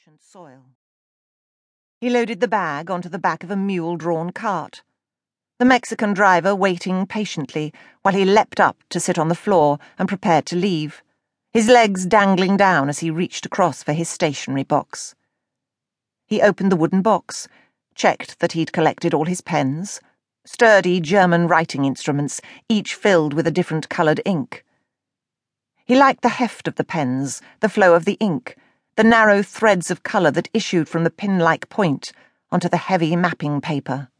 ancient soil. He loaded the bag onto the back of a mule drawn cart, the Mexican driver waiting patiently while he leapt up to sit on the floor and prepared to leave, his legs dangling down as he reached across for his stationery box. He opened the wooden box, checked that he'd collected all his pens, sturdy German writing instruments, each filled with a different coloured ink. He liked the heft of the pens, the flow of the ink, the narrow threads of colour that issued from the pin like point onto the heavy mapping paper.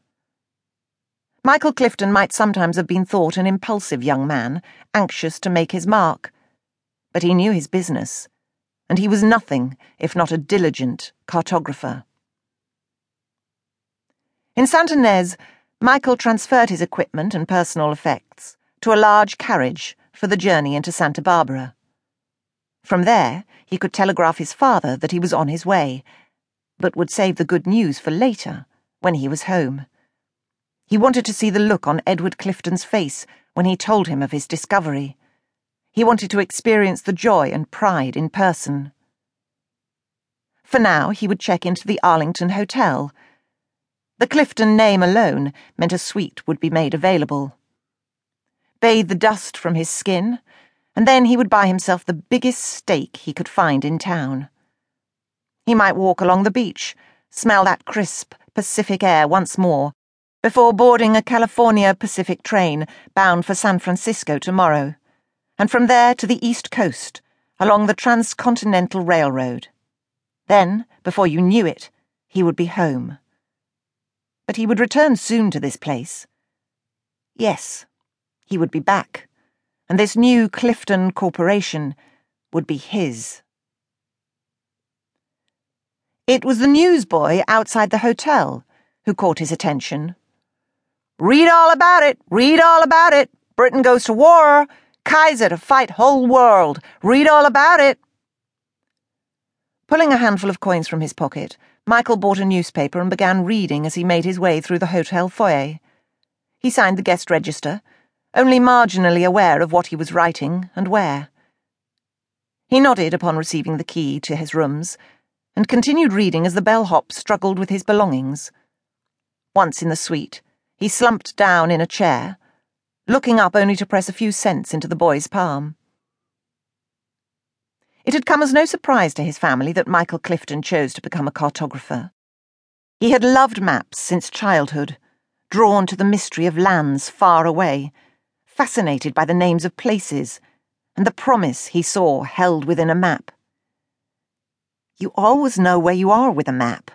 Michael Clifton might sometimes have been thought an impulsive young man, anxious to make his mark. But he knew his business, and he was nothing if not a diligent cartographer. In Santa Ynez, Michael transferred his equipment and personal effects to a large carriage for the journey into Santa Barbara. From there, he could telegraph his father that he was on his way, but would save the good news for later, when he was home. He wanted to see the look on Edward Clifton's face when he told him of his discovery. He wanted to experience the joy and pride in person. For now, he would check into the Arlington Hotel. The Clifton name alone meant a suite would be made available bathe the dust from his skin, and then he would buy himself the biggest steak he could find in town. He might walk along the beach, smell that crisp Pacific air once more, before boarding a California Pacific train bound for San Francisco tomorrow, and from there to the East Coast, along the Transcontinental Railroad. Then, before you knew it, he would be home. But he would return soon to this place. Yes, he would be back, and this new Clifton Corporation would be his. It was the newsboy outside the hotel who caught his attention. Read all about it, read all about it. Britain goes to war. Kaiser to fight whole world. Read all about it. Pulling a handful of coins from his pocket, Michael bought a newspaper and began reading as he made his way through the hotel foyer. He signed the guest register only marginally aware of what he was writing and where. He nodded upon receiving the key to his rooms, and continued reading as the bellhop struggled with his belongings. Once in the suite, he slumped down in a chair, looking up only to press a few cents into the boy's palm. It had come as no surprise to his family that Michael Clifton chose to become a cartographer. He had loved maps since childhood, drawn to the mystery of lands far away fascinated by the names of places and the promise he saw held within a map. You always know where you are with a map,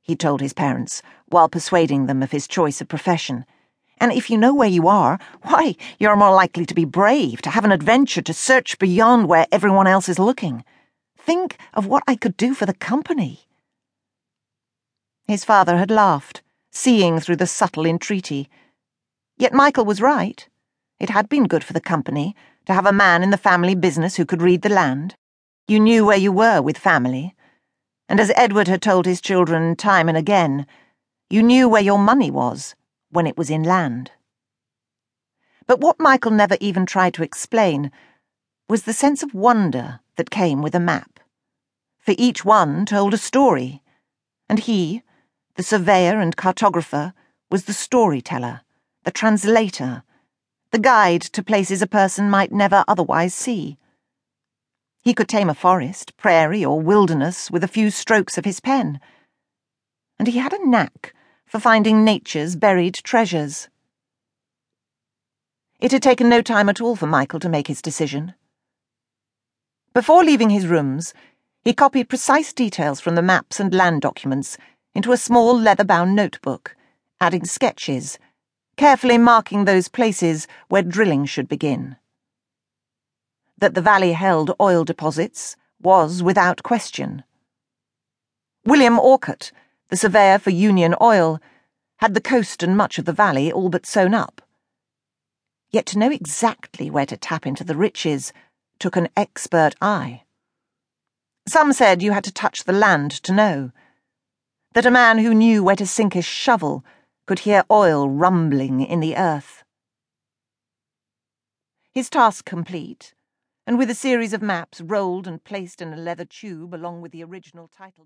he told his parents, while persuading them of his choice of profession. And if you know where you are, why, you're more likely to be brave, to have an adventure, to search beyond where everyone else is looking. Think of what I could do for the company. His father had laughed, seeing through the subtle entreaty. Yet Michael was right. It had been good for the company to have a man in the family business who could read the land. You knew where you were with family. And as Edward had told his children time and again, you knew where your money was when it was in land. But what Michael never even tried to explain was the sense of wonder that came with a map. For each one told a story, and he, the surveyor and cartographer, was the storyteller, the translator, the guide to places a person might never otherwise see. He could tame a forest, prairie, or wilderness with a few strokes of his pen. And he had a knack for finding nature's buried treasures. It had taken no time at all for Michael to make his decision. Before leaving his rooms, he copied precise details from the maps and land documents into a small leather bound notebook, adding sketches carefully marking those places where drilling should begin. That the valley held oil deposits was without question. William Orcutt, the surveyor for Union Oil, had the coast and much of the valley all but sewn up. Yet to know exactly where to tap into the riches took an expert eye. Some said you had to touch the land to know. That a man who knew where to sink his shovel could hear oil rumbling in the earth. His task complete, and with a series of maps rolled and placed in a leather tube along with the original title